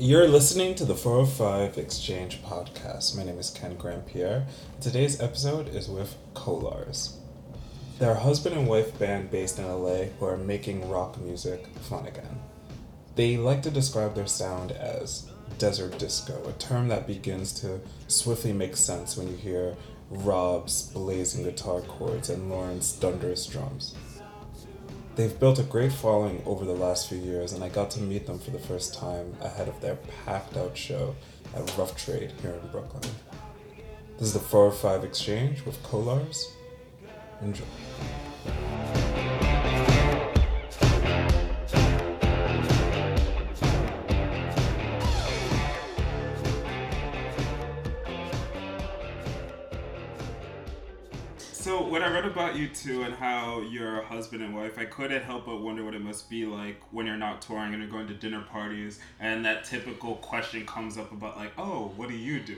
You're listening to the 405 Exchange podcast. My name is Ken Grand Pierre. Today's episode is with Kolars. They're a husband and wife band based in LA who are making rock music fun again. They like to describe their sound as desert disco, a term that begins to swiftly make sense when you hear Rob's blazing guitar chords and Lauren's thunderous drums. They've built a great following over the last few years, and I got to meet them for the first time ahead of their packed out show at Rough Trade here in Brooklyn. This is the 405 Exchange with Kolars. Enjoy. You two and how you're a husband and wife, I couldn't help but wonder what it must be like when you're not touring and you're going to dinner parties, and that typical question comes up about like, oh, what do you do?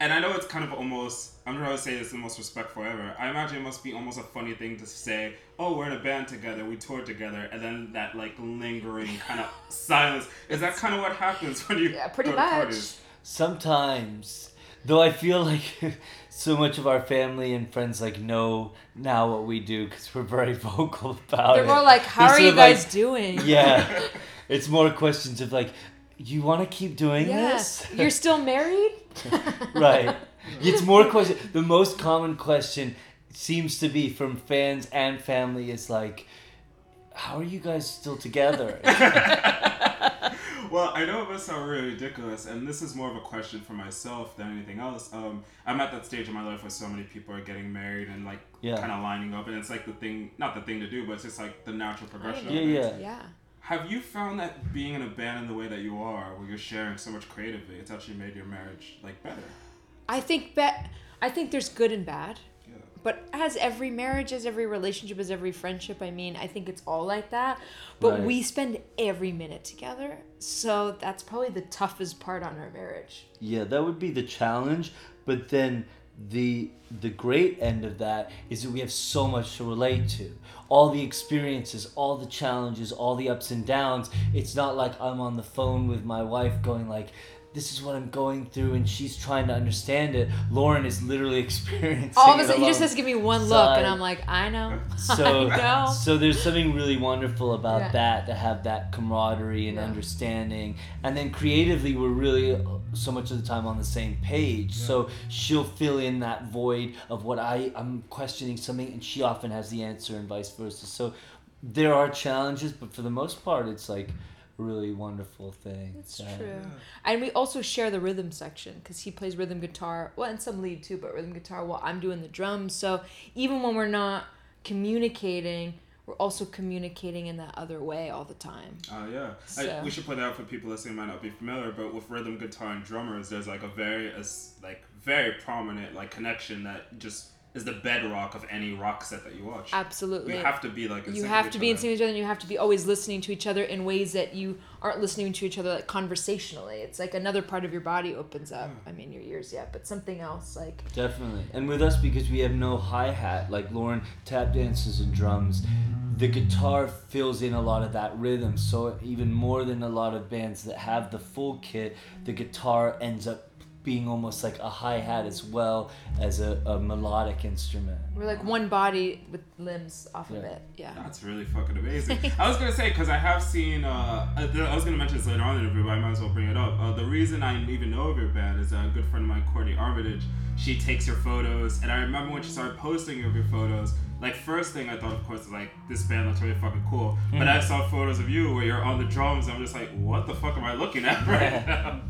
And I know it's kind of almost, I'm not going to say it's the most respectful ever. I imagine it must be almost a funny thing to say, oh, we're in a band together, we toured together, and then that like lingering kind of silence. Is that kind of what happens when you Yeah, pretty go to much. parties? Sometimes, though, I feel like so much of our family and friends like know now what we do because we're very vocal about it. They're more like, how It's are you of like- guys doing? Yeah, it's more questions of like, you want to keep doing Yeah. this? You're still married? right. It's more question. The most common question seems to be from fans and family is like, how are you guys still together? Well, I know it must sound really ridiculous, and this is more of a question for myself than anything else. Um, I'm at that stage in my life where so many people are getting married and like Yeah. kind of lining up, and it's like the thing, not the thing to do, but it's just like the natural progression. Yeah, of it. yeah. Yeah. Have you found that being in a band in the way that you are, where you're sharing so much creatively, it's actually made your marriage like better? I think bet I think there's good and bad. Yeah. But as every marriage, as every relationship, as every friendship, I mean, I think it's all like that. But Right. we spend every minute together. So that's probably the toughest part on our marriage. Yeah, that would be the challenge. But then the the great end of that is that we have so much to relate to. All the experiences, all the challenges, all the ups and downs. It's not like I'm on the phone with my wife going like this is what I'm going through and she's trying to understand it. Lauren is literally experiencing All of a sudden, he just alone. has to give me one look, and I'm like, I know. so I know. so there's something really wonderful about Yeah. that to have that camaraderie and Yeah. understanding and then creatively we're really uh, so much of the time on the same page so she'll fill in that void of what I I'm questioning something and she often has the answer and vice versa so there are challenges but for the most part it's like a really wonderful thing It's So- true. And we also share the rhythm section because he plays rhythm guitar, well, and some lead too, but rhythm guitar while I'm doing the drums. So even when we're not communicating, we're also communicating in that other way all the time. Oh yeah, I, So- we should point out for people listening might not be familiar, but with rhythm guitar and drummers, there's like a very as like very prominent like connection that just is the bedrock of any rock set that you watch. Absolutely. You have to be like in you sync have with to each be in sync with each other and you have to be always listening to each other in ways that you aren't listening to each other like conversationally it's like another part of your body opens up Hmm. i mean your ears yeah but something else like Definitely. And with us, because we have no hi hat, like Lauren tap dances and drums, the guitar fills in a lot of that rhythm. So, even more than a lot of bands that have the full kit, the guitar ends up being almost like a hi hat as well as a, a melodic instrument. we're like one body with limbs off of it yeah That's really fucking amazing. I was gonna say because I have seen. Uh, I I was gonna mention this later on in the interview, but I might as well bring it up. Uh, the reason I even know of your band is a good friend of mine, Courtney Armitage. She takes your photos, and I remember when she started posting of your photos. Like first thing I thought, of course, is like this band looks really fucking cool. But I saw photos of you where you're on the drums. And I'm just like, what the fuck am I looking at right now?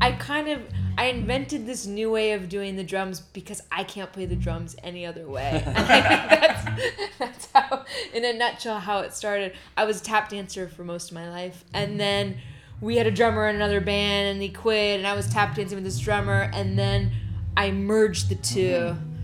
I kind of i invented this new way of doing the drums because i can't play the drums any other way. That's, that's how in a nutshell how it started. I was a tap dancer for most of my life. And then we had a drummer in another band and he quit and i was tap dancing with this drummer. And then i merged the 2 mm-hmm.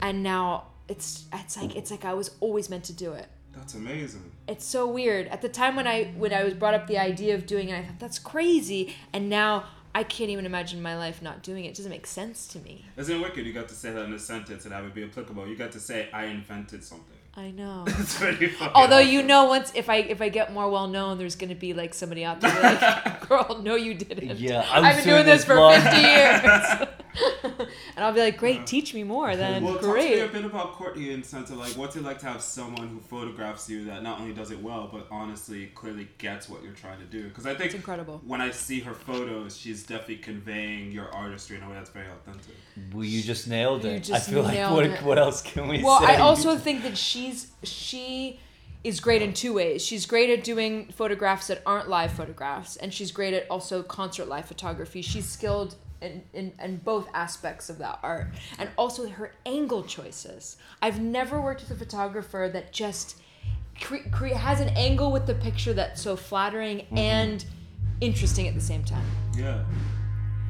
and now it's it's like it's like i was always meant to do it. That's amazing. it's so weird. At the time when i when i was brought up the idea of doing it i thought that's crazy. And now i can't even imagine my life not doing it it doesn't make sense to me Isn't it wicked? You got to say that in a sentence and that would be applicable. You got to say, I invented something. I know. It's pretty fucking Although you know, once if I if I get more well known, there's gonna be like somebody out there like, girl, no, you didn't. Yeah, I was I've been doing this for long- 50 years. and I'll be like, great, teach me more. Then Well, talk to me a bit about Courtney in the sense of like, what's it like to have someone who photographs you that not only does it well, but honestly clearly gets what you're trying to do? Because I think It's incredible. when I see her photos, she's definitely conveying your artistry in a way that's very authentic. Well, you just nailed it. just I feel like what it. what else can we Well, say? I also think that she's she is great in two ways. She's great at doing photographs that aren't live photographs, and she's great at also concert live photography. She's skilled in, in, in both aspects of that art, and also her angle choices. I've never worked with a photographer that just cre- cre- has an angle with the picture that's so flattering Mm-hmm. and interesting at the same time. Yeah.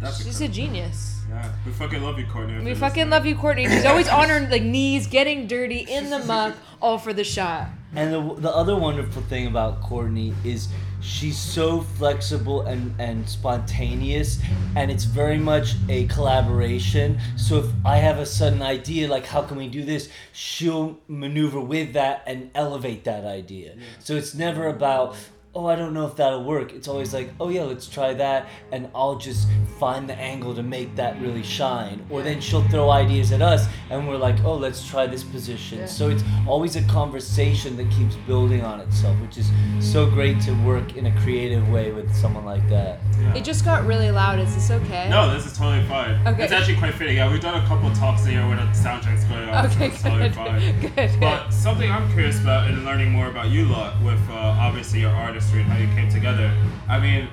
That's She's a incredible. genius. Yeah. We fucking love you, Courtney. We fucking listening. love you, Courtney. She's always on her like knees, getting dirty in the muck, all for the shot. And the, the other wonderful thing about Courtney is she's so flexible and, and spontaneous, and it's very much a collaboration. So if I have a sudden idea, like how can we do this, she'll maneuver with that and elevate that idea. So it's never about, oh, I don't know if that'll work. It's always like, oh yeah, let's try that, and I'll just find the angle to make that really shine. Or then she'll throw ideas at us, and we're like, oh, let's try this position. Yeah. So it's always a conversation that keeps building on itself, which is so great to work in a creative way with someone like that. Yeah. It just got really loud. Is this okay? No, this is totally fine. Okay. It's actually quite fitting. Yeah, we've done a couple talks here when the sound check's going on. so Okay, it's totally good. fine. Good. good. But something I'm curious about in learning more about you lot with uh, obviously your and how you came together. I mean,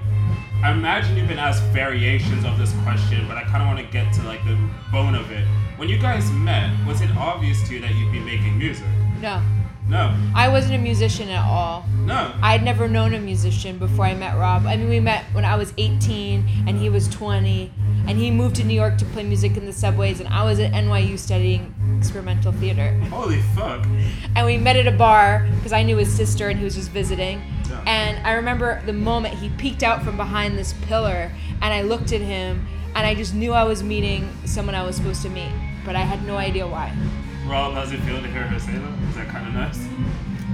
I imagine you've been asked variations of this question, but I kind of want to get to like the bone of it. When you guys met, was it obvious to you that you'd be making music? No, No, I wasn't a musician at all. no. I'd never known a musician before I met Rob. I mean, we met when I was 18 and he was 20, and he moved to New York to play music in the subways, and I was at NYU studying experimental theater. Holy fuck. And we met at a bar because I knew his sister and he was just visiting. Yeah. And I remember the moment he peeked out from behind this pillar, and I looked at him, and I just knew I was meeting someone I was supposed to meet, but I had no idea why. Rob, how's it feel to hear her say that? Is that kind of nice?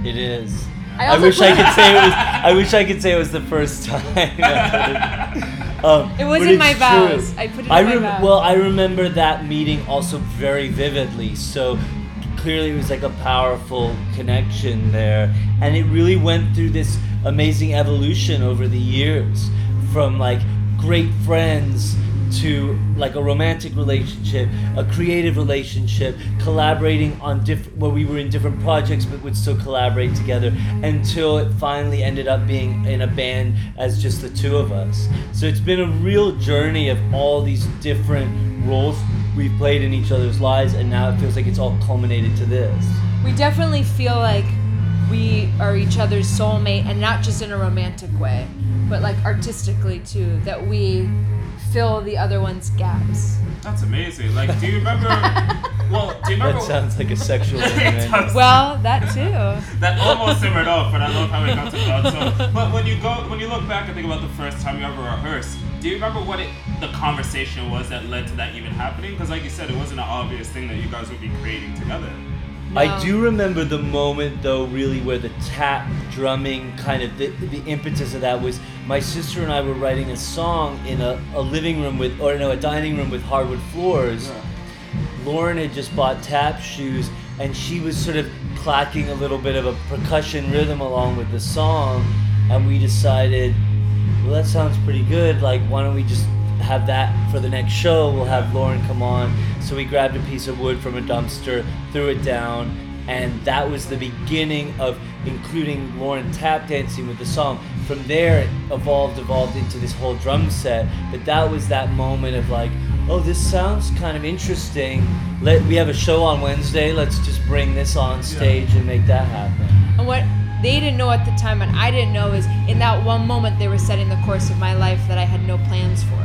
It is. I I, wish I could say it was. I wish I could say it was the first time. um, It was but in my it's vows. true. I put it in I my rem- vows. Well, I remember that meeting also very vividly. So clearly, it was like a powerful connection there, and it really went through this amazing evolution over the years, from like great friends to like a romantic relationship, a creative relationship, collaborating on different where we were in different projects but would still collaborate together until it finally ended up being in a band as just the two of us. So it's been a real journey of all these different roles we've played in each other's lives and now it feels like it's all culminated to this. We definitely feel like we are each other's soulmate, and not just in a romantic way, but like artistically too, that we fill the other one's gaps. That's amazing. Like, do you remember? well, do you remember? That sounds like a sexual It innuendo. does. Well, that too. That almost simmered off, but I love how it got to that. So, but when you go, when you look back and think about the first time you ever rehearsed, do you remember what it, the conversation was that led to that even happening? Because, like you said, it wasn't an obvious thing that you guys would be creating together. I do remember the moment though, really, where the tap drumming kind of the, the impetus of that was my sister and I were writing a song in a, a living room with, or no, a dining room with hardwood floors. Lauren had just bought tap shoes and she was sort of clacking a little bit of a percussion rhythm along with the song. And we decided, well, that sounds pretty good. Like, why don't we just have that for the next show? We'll have Lauren come on. So we grabbed a piece of wood from a dumpster, threw it down, and that was the beginning of including Lauren tap dancing with the song. From there, it evolved, evolved into this whole drum set. But that was that moment of like, oh, this sounds kind of interesting. Let we have a show on Wednesday. Let's just bring this on stage and make that happen. And what they didn't know at the time, and I didn't know, is in that one moment they were setting the course of my life that I had no plans for.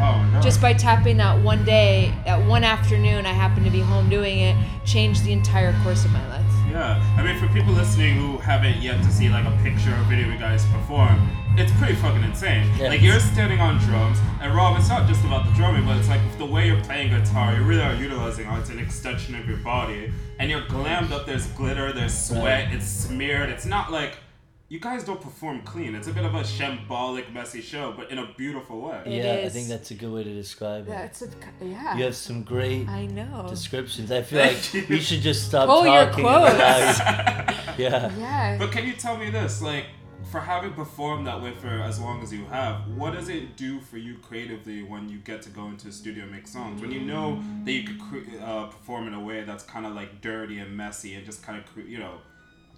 Oh my. Just by tapping that one day, that one afternoon, I happened to be home doing it, changed the entire course of my life. Yeah, I mean, for people listening who haven't yet to see like a picture or video of you guys perform, it's pretty fucking insane. Yeah. Like you're standing on drums, and Rob, it's not just about the drumming, but it's like the way you're playing guitar, you really are utilizing how it's an extension of your body, and you're glammed up. There's glitter, there's sweat, Right. it's smeared. It's not like you guys don't perform clean. It's a bit of a shambolic, messy show, but in a beautiful way. It yeah, I think that's a good way to describe it. That's a, yeah. You have some great I know. descriptions. I feel like you. we should just stop Pull your talking. quotes. about- yeah. yeah. But can you tell me this, like, for having performed that way for as long as you have, what does it do for you creatively when you get to go into a studio and make songs? When you know that you could cre- uh, perform in a way that's kind of like dirty and messy and just kind of, cre- you know,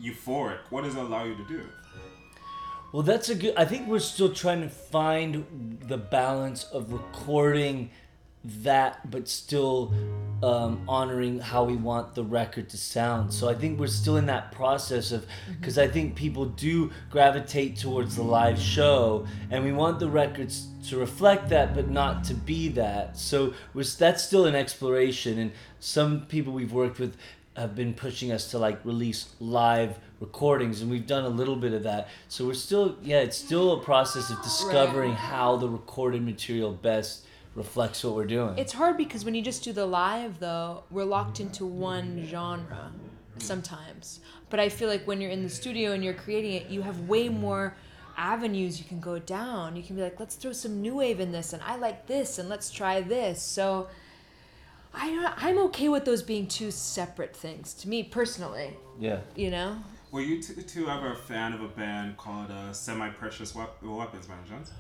euphoric. What does it allow you to do? Well, that's a good. I think we're still trying to find the balance of recording that, but still um, honoring how we want the record to sound. So I think we're still in that process of because I think people do gravitate towards the live show, and we want the records to reflect that, but not to be that. So we're, that's still an exploration, and some people we've worked with have been pushing us to like release live recordings and we've done a little bit of that so we're still yeah it's still a process of discovering how the recorded material best reflects what we're doing It's hard because when you just do the live, though, we're locked into one genre sometimes. But I feel like when you're in the studio and you're creating it, you have way more avenues you can go down. You can be like, let's throw some new wave in this, and I like this, and let's try this. So I don't, I'm okay with those being two separate things to me personally. yeah You know? Were you t- two ever a fan of a band called uh, Semi Precious Wep- Weapons, by any chance?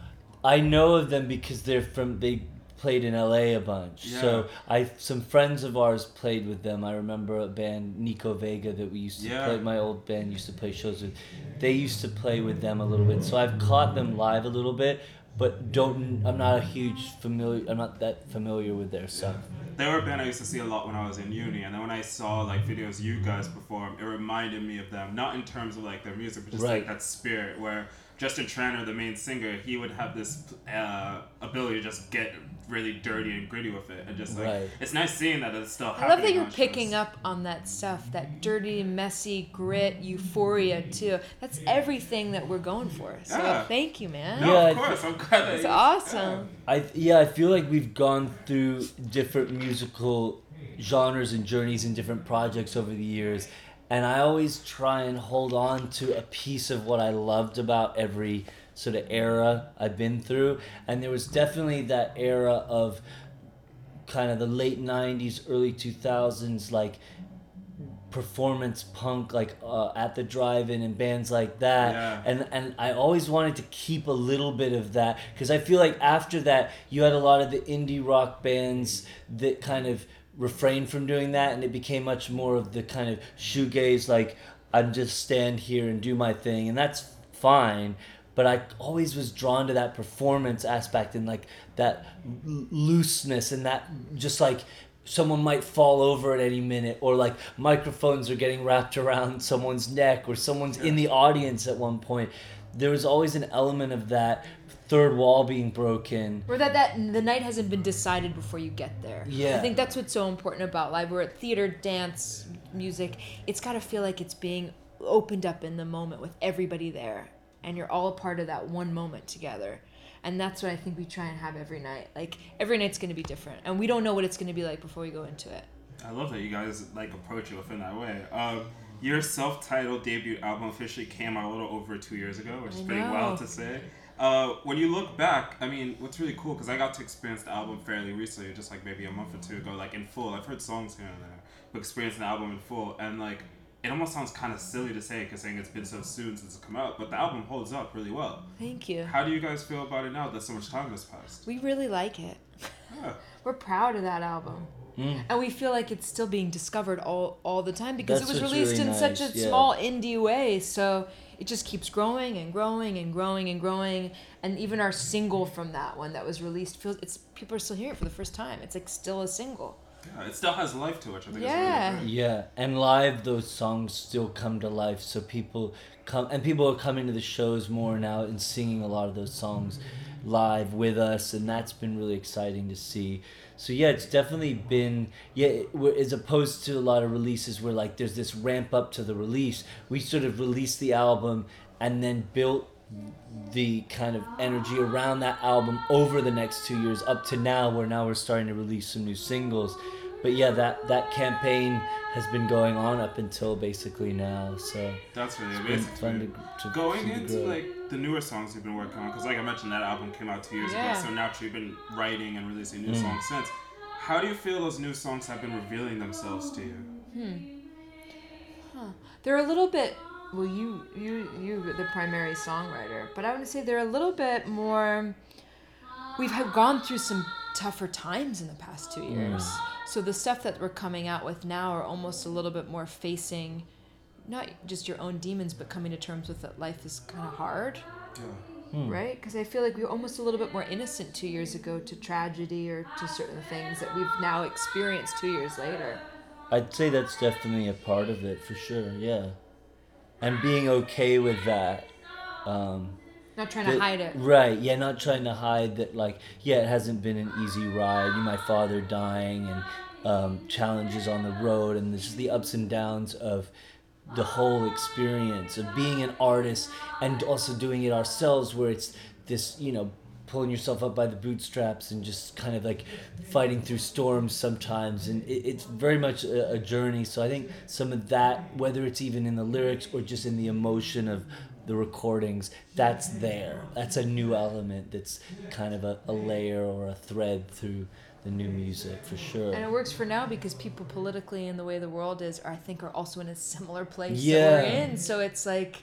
i know of them because they're from they played in la a bunch so i some friends of ours played with them i remember a band nico vega that we used to Yeah. play my old band used to play shows with they used to play with them a little bit so i've caught them live a little bit but don't i'm not a huge familiar i'm not that familiar with their stuff They were a band I used to see a lot when I was in uni, and then when I saw like videos you guys perform, it reminded me of them. Not in terms of like their music, but just like that spirit. Where Justin Tranter, the main singer, he would have this uh, ability to just get really dirty and gritty with it, and just like Right. it's nice seeing that it's still I happening. love that you're on picking shows. up on that stuff, that dirty, messy grit, euphoria too. That's everything that we're going for. So Yeah. thank you, man. No, Yeah, of course. I'm glad It's you- awesome. I yeah, I feel like we've gone through different musical genres and journeys in different projects over the years, and I always try and hold on to a piece of what I loved about every sort of era I've been through, and there was definitely that era of kind of the late 90s early 2000s like performance punk like uh, at the drive-in and bands like that Yeah. and and I always wanted to keep a little bit of that because I feel like after that you had a lot of the indie rock bands that kind of refrained from doing that and it became much more of the kind of shoegaze like I'm just stand here and do my thing and that's fine but I always was drawn to that performance aspect and like that looseness and that just like someone might fall over at any minute or like microphones are getting wrapped around someone's neck or someone's in the audience at one point. There was always an element of that third wall being broken Or that, that the night hasn't been decided before you get there. Yeah. I think that's what's so important about live. We're at theater, dance, music. It's got to feel like it's being opened up in the moment with everybody there. And you're all a part of that one moment together. And that's what I think we try and have every night. Like, every night's going to be different. And we don't know what it's going to be like before we go into it. I love that you guys like approach it within that way. Um, your self-titled debut album officially came out a little over two years ago, which is I pretty know. wild to say. Uh, when you look back, I mean, what's really cool because I got to experience the album fairly recently, just like maybe a month or two ago, like in full. I've heard songs here and there, but experiencing the album in full, and like it almost sounds kind of silly to say because saying it's been so soon since it's come out, but the album holds up really well. Thank you. How do you guys feel about it now that so much time has passed? We really like it. Yeah. We're proud of that album. Mm. And we feel like it's still being discovered all, all the time because That's it was released really in such a yeah. small indie way. So it just keeps growing and growing and growing and growing. And even our single from that one that was released feels it's people are still hearing it for the first time. It's like still a single. Yeah, it still has life to it. which I think Yeah. is really great. Yeah, and live those songs still come to life. So people come and people are coming to the shows more now and singing a lot of those songs. Live with us, and that's been really exciting to see. So yeah, it's definitely been yeah. As opposed to a lot of releases where like there's this ramp up to the release, we sort of released the album and then built the kind of energy around that album over the next two years up to now where now we're starting to release some new singles but yeah that that campaign has been going on up until basically now so That's really it's been amazing. fun to to, me. to Going into growth. like the newer songs you've been working on, because like I mentioned, that album came out two years Yeah. ago, so naturally you've been writing and releasing new Mm. songs since. How do you feel those new songs have been revealing themselves to you? Hmm. Huh. They're a little bit well you you you the primary songwriter, but I would say they're a little bit more we've have gone through some tougher times in the past 2 years. So the stuff that we're coming out with now are almost a little bit more facing not just your own demons but coming to terms with that life is kind of hard, Yeah. right? Because I feel like we were almost a little bit more innocent 2 years ago to tragedy or to certain things that we've now experienced 2 years later. I'd say that's definitely a part of it for sure. Yeah, and being okay with that. Um, Not trying that- to hide it. Right. Yeah, not trying to hide that. Like, yeah, it hasn't been an easy ride. You, my father dying, and um, challenges on the road, and just the ups and downs of the whole experience of being an artist and also doing it ourselves, where it's this, you know, pulling yourself up by the bootstraps and just kind of like fighting through storms sometimes and it, it's very much a, a journey so i think some of that whether it's even in the lyrics or just in the emotion of the recordings that's there that's a new element that's kind of a, a layer or a thread through the new music for sure And it works for now because people politically and the way the world is, are, I think, are also in a similar place Yeah. that we're in. So it's like,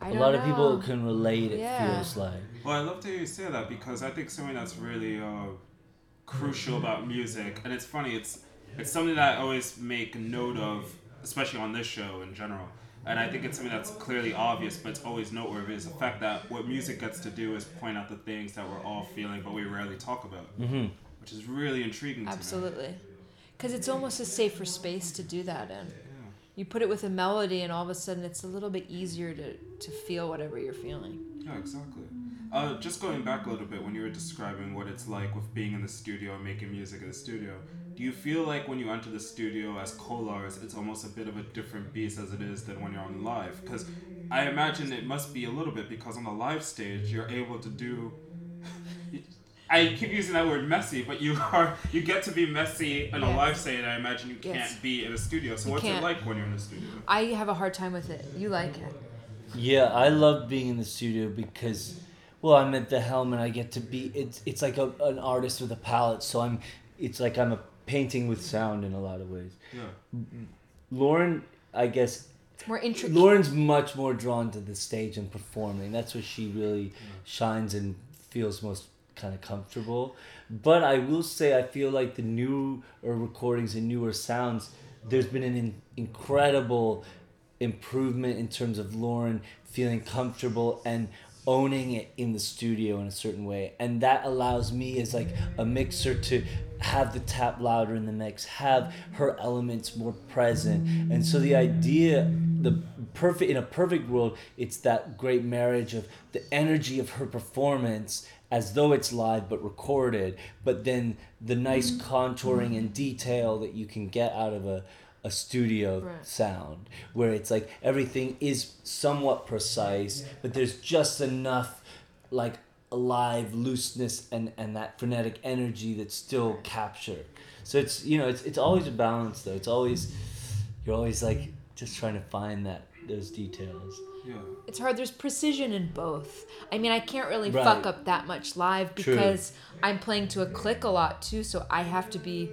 I a don't lot of people can relate it Yeah. feels like Well, I love to hear you say that because I think something that's really uh, crucial about music, and it's funny, it's it's something that I always make note of, especially on this show in general. And I think it's something that's clearly obvious, but it's always noteworthy is the fact that what music gets to do is point out the things that we're all feeling, but we rarely talk about, mm-hmm. which is really intriguing to me. Absolutely. Because it's almost a safer space to do that in. Yeah. You put it with a melody, and all of a sudden it's a little bit easier to, to feel whatever you're feeling. Yeah, exactly. Uh, just going back a little bit when you were describing what it's like with being in the studio and making music in the studio, do you feel like when you enter the studio as Kolars, it's almost a bit of a different beast as it is than when you're on live? Because I imagine it must be a little bit because on the live stage you're able to do. I keep using that word messy, but you are you get to be messy in a live stage. I imagine you can't Yes. be in a studio. So You what's can't. it like when you're in the studio? I have a hard time with it. You like it. Yeah, I love being in the studio because, well, I'm at the helm and I get to be. It's it's like a, an artist with a palette, so I'm. It's like I'm a painting with sound in a lot of ways. Yeah. Lauren, I guess, It's more intricate. Lauren's much more drawn to the stage and performing. That's where she really shines and feels most kind of comfortable. But I will say, I feel like the newer recordings and newer sounds, there's been an in- incredible improvement in terms of Lauren feeling comfortable and owning it in the studio in a certain way. And that allows me as like a mixer to have the tap louder in the mix have her elements more present. And so the idea the perfect in a perfect world it's that great marriage of the energy of her performance as though it's live but recorded but then the nice contouring and detail that you can get out of a a studio Right. sound where it's like everything is somewhat precise but there's just enough like alive looseness and and that frenetic energy that's still captured so it's you know it's it's always a balance though it's always you're always like just trying to find that those details Yeah. it's hard. There's precision in both. I mean, I can't really Right. fuck up that much live True. because I'm playing to a click a lot too. So I have to be,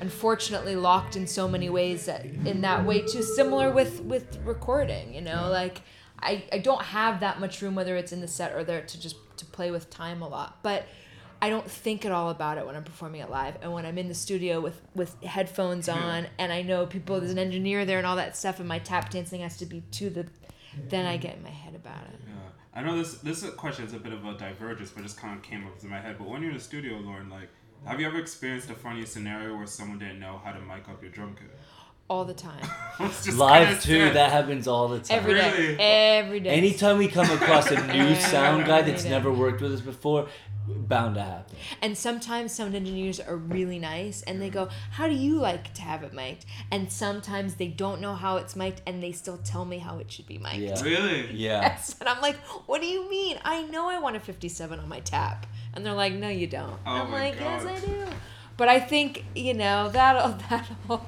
unfortunately, locked in so many ways that in that way too. Similar with with recording, you know, like I I don't have that much room whether it's in the set or there to just to play with time a lot, but. I don't think at all about it when I'm performing it live, and when I'm in the studio with with headphones on, and I know people there's an engineer there and all that stuff, and my tap dancing has to be to the, then I get in my head about it. Yeah, I know this this question is a bit of a divergence, but it just kind of came up to my head. But when you're in the studio, Lauren, like, have you ever experienced a funny scenario where someone didn't know how to mic up your drum kit? all the time, I was just Live too, sad. that happens all the time. every day, Really? every day. Anytime we come across a new sound guy that's never worked with us before, bound to happen. And sometimes sound engineers are really nice and they go, How do you like to have it mic'd? And sometimes they don't know how it's mic'd and they still tell me how it should be mic'd. Yeah. Really? Yeah. Yes. And I'm like, What do you mean? I know I want a 57 on my tap. And they're like, No, you don't. Oh I'm my like, Yes, I do. But I think, you know, that'll, that'll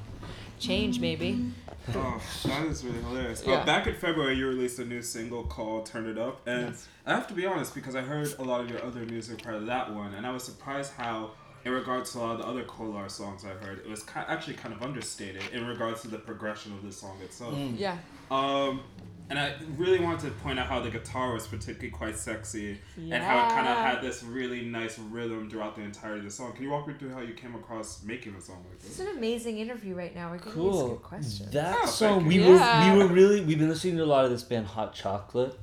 change maybe. Oh, that is really hilarious. Yeah. Uh, back in February, you released a new single called "Turn It Up," and Yes. I have to be honest because I heard a lot of your other music prior to that one, and I was surprised how, in regards to a lot of the other Kolar songs I heard, it was ki- actually kind of understated in regards to the progression of the song itself. Yeah. Um, and I really wanted to point out how the guitar was particularly quite sexy, and how it kind of had this really nice rhythm throughout the entirety of the song. Can you walk me through how you came across making a song like This this? is an amazing interview right now. We're getting these Cool. good questions. That Oh, song we you. were we were really we've been listening to a lot of this band Hot Chocolate.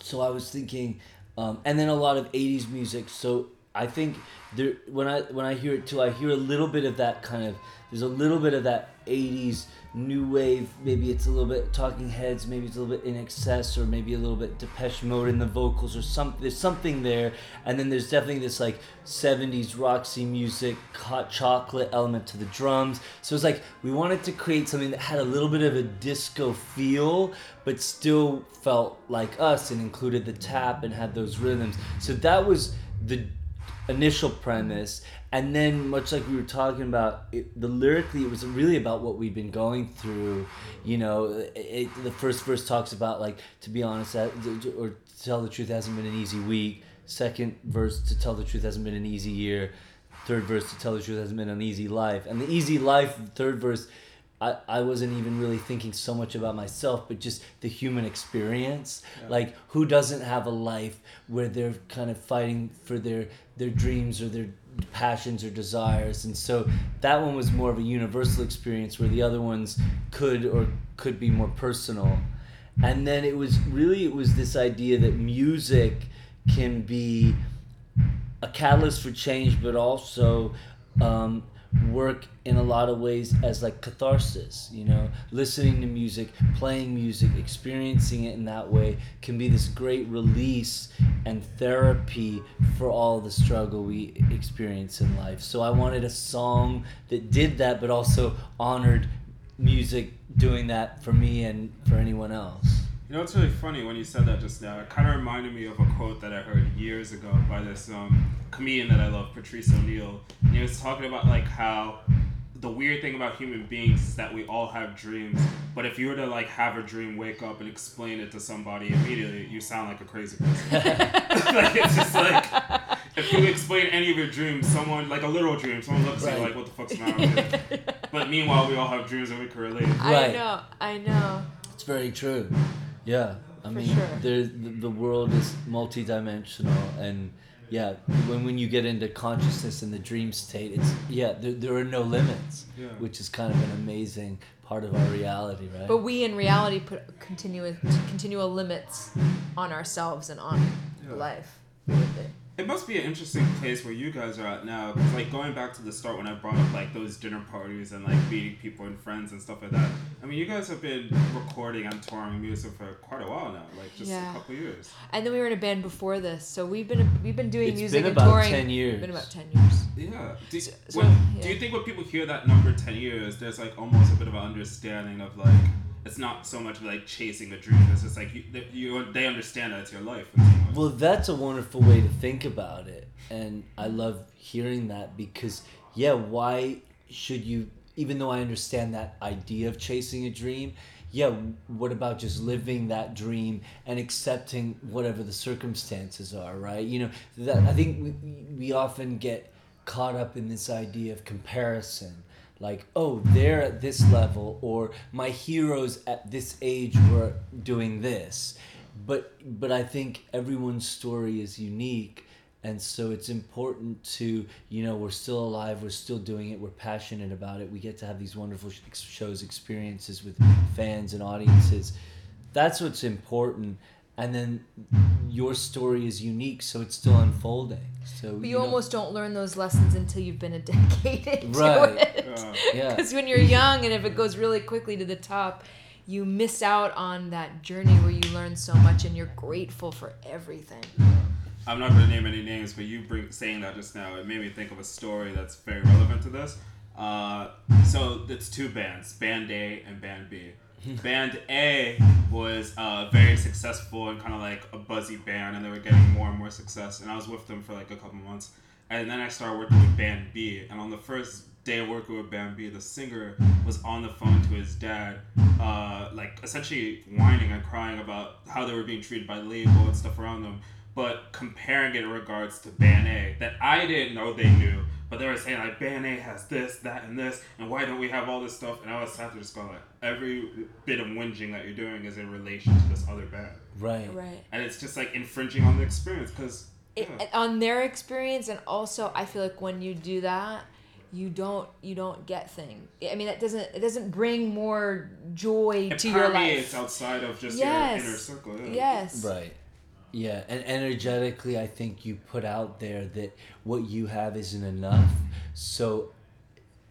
So I was thinking um, and then a lot of 80s music. So I think there when I when I hear it too I hear a little bit of that kind of there's a little bit of that 80s new wave maybe it's a little bit talking heads maybe it's a little bit INXS or maybe a little bit depeche mode in the vocals or something there's something there. And then there's definitely this like 70s roxy music hot chocolate element to the drums. So it's like we wanted to create something that had a little bit of a disco feel but still felt like us and included the tap and had those rhythms. So that was the initial premise and then much like we were talking about it, the lyrically it was really about what we've been going through you know it, it- the first verse talks about like to be honest that, or to tell the truth hasn't been an easy week. Second verse to tell the truth hasn't been an easy year. Third verse to tell the truth hasn't been an easy life. And the easy life third verse I, I wasn't even really thinking so much about myself, but just the human experience. Like, who doesn't have a life where they're kind of fighting for their, their dreams or their passions or desires? And so that one was more of a universal experience, where the other ones could or could be more personal. And then it was really, it was this idea that music can be a catalyst for change, but also um, work in a lot of ways as like catharsis. You know, listening to music, playing music, experiencing it in that way can be this great release and therapy for all the struggle we experience in life. So I wanted a song that did that, but also honored music doing that for me and for anyone else. You know, it's really funny when you said that just now. It kind of reminded me of a quote that I heard years ago by this um, comedian that I love, Patrice O'Neal. And he was talking about like how the weird thing about human beings is that we all have dreams, but if you were to like have a dream, wake up and explain it to somebody immediately, you sound like a crazy person. like it's just like if you explain any of your dreams, someone like a literal dream, someone looks at you like, "What the fuck's the matter with? But meanwhile, we all have dreams and we can relate. I know. I know. It's very true. Yeah, I For mean, sure. there's the, the world is multidimensional, and yeah, when when you get into consciousness and the dream state, it's yeah, there, there are no limits, Yeah. which is kind of an amazing part of our reality, right? But we in reality put continuous continual limits on ourselves and on Yeah. life with it. It must be an interesting place where you guys are at now. 'cause, like going back to the start when I brought up like those dinner parties and like meeting people and friends and stuff like that. I mean, you guys have been recording and touring music for quite a while now, like just Yeah. a couple years. And then we were in a band before this, so we've been we've been doing It's music been and about touring. 10 years. Been about ten years. Yeah. Do, So- when, yeah. do you think when people hear that number ten years, there's like almost a bit of an understanding of like it's not so much like chasing a dream. It's just like you, that you they understand that it's your life. Well, that's a wonderful way to think about it. And I love hearing that because, yeah, why should you, even though I understand that idea of chasing a dream, yeah, what about just living that dream and accepting whatever the circumstances are, right? You know, that I think we, we often get caught up in this idea of comparison like oh they're at this level or my heroes at this age were doing this. But but i think everyone's story is unique and so it's important to you know we're still alive we're still doing it we're passionate about it we get to have these wonderful shows experiences with fans and audiences. That's what's important and then your story is unique, so it's still unfolding. So But you know- almost don't learn those lessons until you've been a decade into Right. it. Yeah. yeah. Because when you're young and if it goes really quickly to the top, you miss out on that journey where you learn so much and you're grateful for everything. I'm not going to name any names, but you bring saying that just now, it made me think of a story that's very relevant to this. Uh, so it's two bands, Band A and Band B. band A was uh, very successful and kind of like a buzzy band, and they were getting more and more success. And I was with them for like a couple months, and then I started working with Band B. And on the first day of working with Band B, the singer was on the phone to his dad, uh, like essentially whining and crying about how they were being treated by the label and stuff around them but comparing it in regards to Band A that I didn't know they knew, but they were saying like Band A has this, that, and this, and why don't we have all this stuff? And I was sat to just go like, every bit of whinging that you're doing is in relation to this other band, right. Right. and it's just like infringing on the experience because It, on their experience and also I feel like when you do that you don't you don't get thing. I mean that doesn't it doesn't bring more joy it to your permeates life. outside of just Yes. your inner circle. Yeah. Yes. Right. Yeah, and energetically, I think you put out there that what you have isn't enough. So,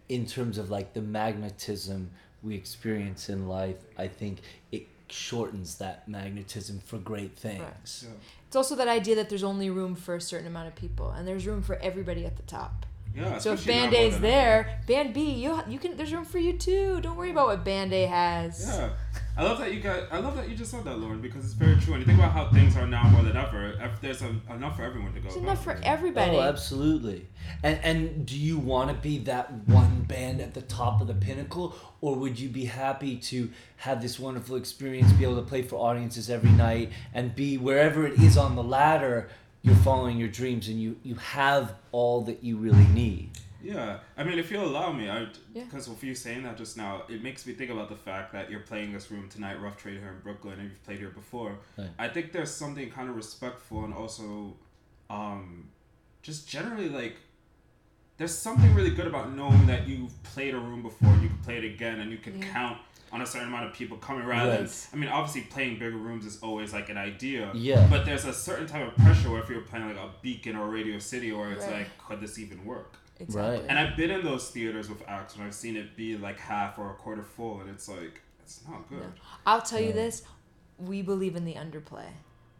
in terms of like the magnetism we experience in life, I think it shortens that magnetism for great things. Yeah. It's also that idea that there's only room for a certain amount of people and there's room for everybody at the top. Yeah, So if Band more A's there, Band B, you you can there's room for you too. Don't worry about what Band A has. Yeah, I love that you got. I love that you just said that, Lauren, because it's very true. And you think about how things are now more than ever. If there's a, enough for everyone to go. There's about. enough for everybody. Oh, absolutely. And and do you want to be that one band at the top of the pinnacle, or would you be happy to have this wonderful experience, be able to play for audiences every night, and be wherever it is on the ladder, you're following your dreams, and you you have all that you really need. Yeah, I mean, if you allow me, I Yeah. because with you saying that just now, it makes me think about the fact that you're playing this room tonight, Rough Trade here in Brooklyn, and you've played here before. Right. I think there's something kind of respectful and also, um, just generally like, there's something really good about knowing that you've played a room before, and you can play it again, and you can Yeah. count on a certain amount of people coming rather than I mean obviously playing bigger rooms is always like an idea Yeah. but there's a certain type of pressure where if you're playing like a beacon or radio city where it's Right. like could this even work Exactly. Right. and I've been in those theaters with acts and I've seen it be like half or a quarter full, and it's like it's not good. No. I'll tell you this, we believe in the underplay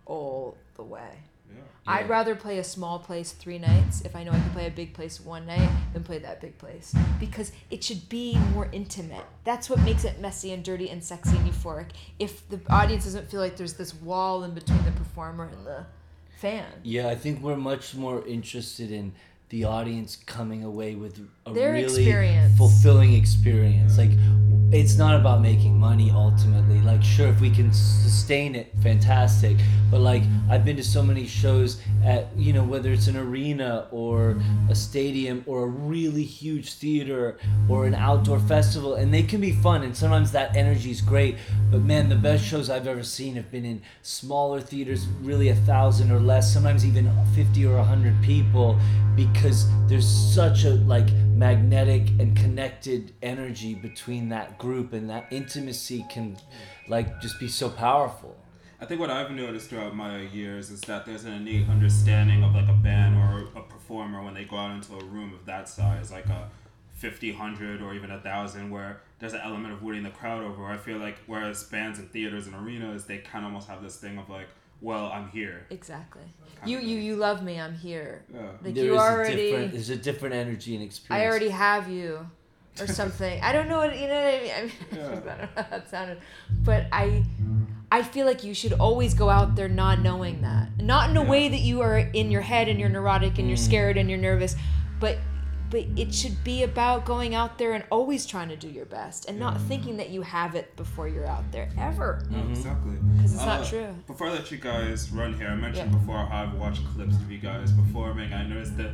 all the way. Yeah. I'd rather play a small place three nights if I know I can play a big place one night than play that big place because it should be more intimate. That's what makes it messy and dirty and sexy and euphoric. If the audience doesn't feel like there's this wall in between the performer and the fan. Yeah, I think we're much more interested in the audience coming away with a Their really experience. fulfilling experience. Like it's not about making money ultimately. Like sure if we can sustain it, fantastic. But like I've been to so many shows at you know whether it's an arena or a stadium or a really huge theater or an outdoor festival and they can be fun and sometimes that energy is great. But man, the best shows I've ever seen have been in smaller theaters, really a thousand or less, sometimes even fifty or hundred people, because there's such a like magnetic and connected energy between that group, and that intimacy can like just be so powerful. I think what I've noticed throughout my years is that there's an innate understanding of like a band or a performer when they go out into a room of that size, like a 50, 100, or even a thousand, where there's an element of winning the crowd over. I feel like whereas bands and theaters and arenas, they kind of almost have this thing of like, well, I'm here. Exactly. kind You you you love me. I'm here. Yeah. Like There you is a already. there's a different energy and experience. I already have you, or something. I don't know what you know what I mean. I, mean, Yeah. I don't know how that sounded, but I, I feel like you should always go out there not knowing that, not in a Yeah. way that you are in your head and you're neurotic and you're Mm. scared and you're nervous, but. But it should be about going out there and always trying to do your best and not thinking that you have it before you're out there ever. No, Mhm. exactly. Because it's Uh, not true. Before I let you guys run here, I mentioned Yeah. before how I've watched clips of you guys performing. I noticed the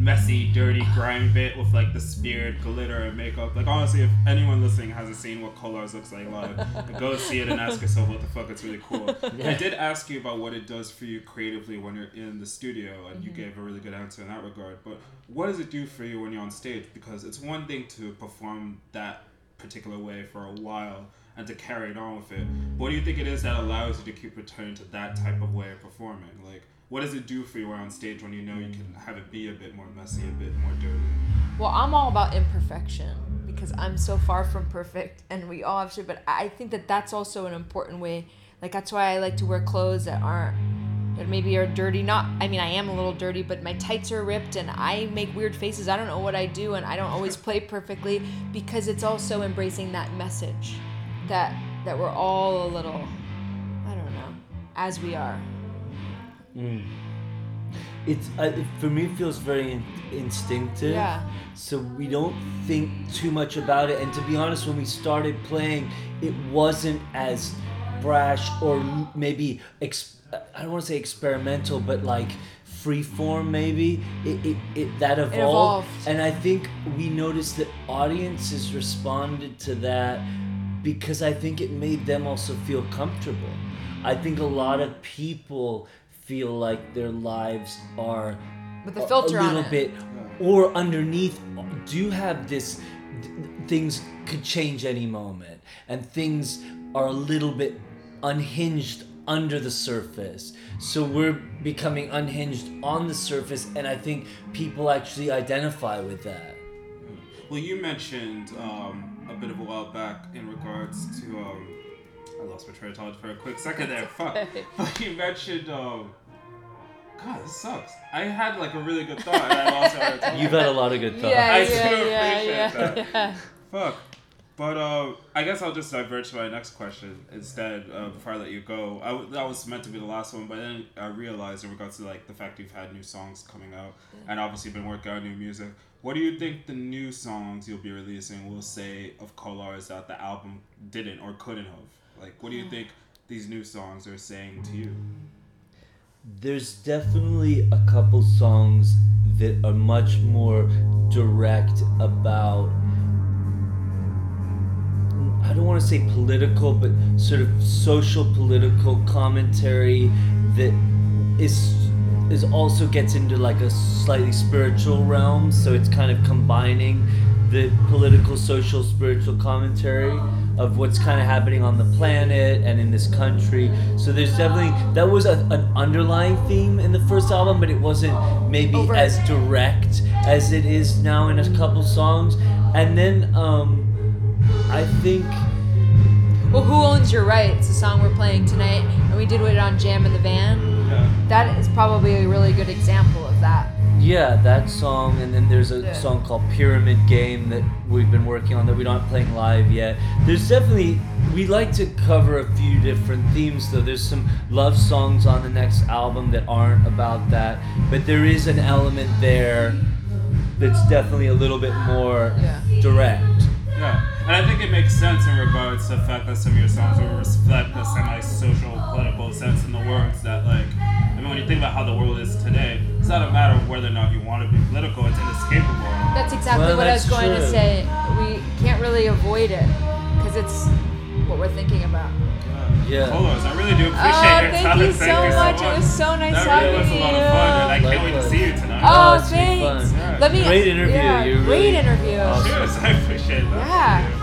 messy, dirty, grimy bit with like the speared glitter and makeup. Like honestly, if anyone listening hasn't seen what Kolars looks like live, go see it and ask yourself what the fuck. It's really cool. I did ask you about what it does for you creatively when you're in the studio, and you mm-hmm. gave a really good answer in that regard. But what does it do for you when you're on stage? Because it's one thing to perform that particular way for a while and to carry it on with it. What do you think it is that allows you to keep returning to that type of way of performing? Like, what does it do for you on stage when you know you can mm. have it be a bit more messy, a bit more dirty? Well, I'm all about imperfection because I'm so far from perfect, and we all have shit. But I think that that's also an important way. Like that's why I like to wear clothes that aren't that maybe are dirty. Not, I mean, I am a little dirty, but my tights are ripped, and I make weird faces. I don't know what I do, and I don't always play perfectly because it's also embracing that message that that we're all a little, I don't know, as we are. Mm. It's uh, it- for me. It feels very in- instinctive. Yeah. So we don't think too much about it. And to be honest, when we started playing, it wasn't as brash or maybe ex- I don't want to say experimental, but like free form maybe it, it, it that evolved. evolved. and i think we noticed that audiences responded to that because i think it made them also feel comfortable i think a lot of people feel like their lives are With the a- filter a on little it. bit or underneath do have this things could change any moment and things are a little bit unhinged under the surface so we're becoming unhinged on the surface and i think people actually identify with that Well, you mentioned um, a bit of a while back in regards to. Um, I lost my train of thought for a quick second there. Fuck. But you mentioned. Um, God, this sucks. I had like a really good thought and I lost it. you've had a lot of good thoughts Yeah, I yeah, do yeah, appreciate yeah, that. yeah. Fuck. But uh, I guess I'll just divert to my next question instead uh, before I let you go. I w- that was meant to be the last one, but then I realized in regards to like the fact you've had new songs coming out and obviously been working on new music. What do you think the new songs you'll be releasing will say of Kolars that the album didn't or couldn't have? Like, what do you think these new songs are saying to you? There's definitely a couple songs that are much more direct about I don't want to say political, but sort of social political commentary that is is also gets into like a slightly spiritual realm. So it's kind of combining the political, social, spiritual commentary of what's kind of happening on the planet and in this country. So there's definitely that was a, an underlying theme in the first album, but it wasn't maybe Overt. as direct as it is now in a couple songs. And then um, I think Well, Who Owns Your Rights, the song we're playing tonight, and we did it on Jam in the Van. Yeah. That is probably a really good example of that. Yeah, that song, and then there's a Yeah. song called Pyramid Game that we've been working on that we're not playing live yet. There's definitely we like to cover a few different themes though. There's some love songs on the next album that aren't about that, but there is an element there that's definitely a little bit more Yeah. direct. Yeah, and I think it makes sense in regards to the fact that some of your songs will reflect the semi-social, political sense in the words that, like, I mean, when you think about how the world is today, it's not a matter of whether or not you want to be political; it's inescapable. That's exactly Well, what I was that's going to say. We can't really avoid it because it's what we're thinking about. Yeah. Kolars, I really do oh, appreciate Oh, your thank time. you so much. It was so nice talking that talking really was to a lot you. of fun, and I can't wait to see you tonight. Oh, oh it's thanks. Yeah. Let me. Great interview. Yeah, You great really- interview. Awesome. Cheers, I appreciate that. Yeah.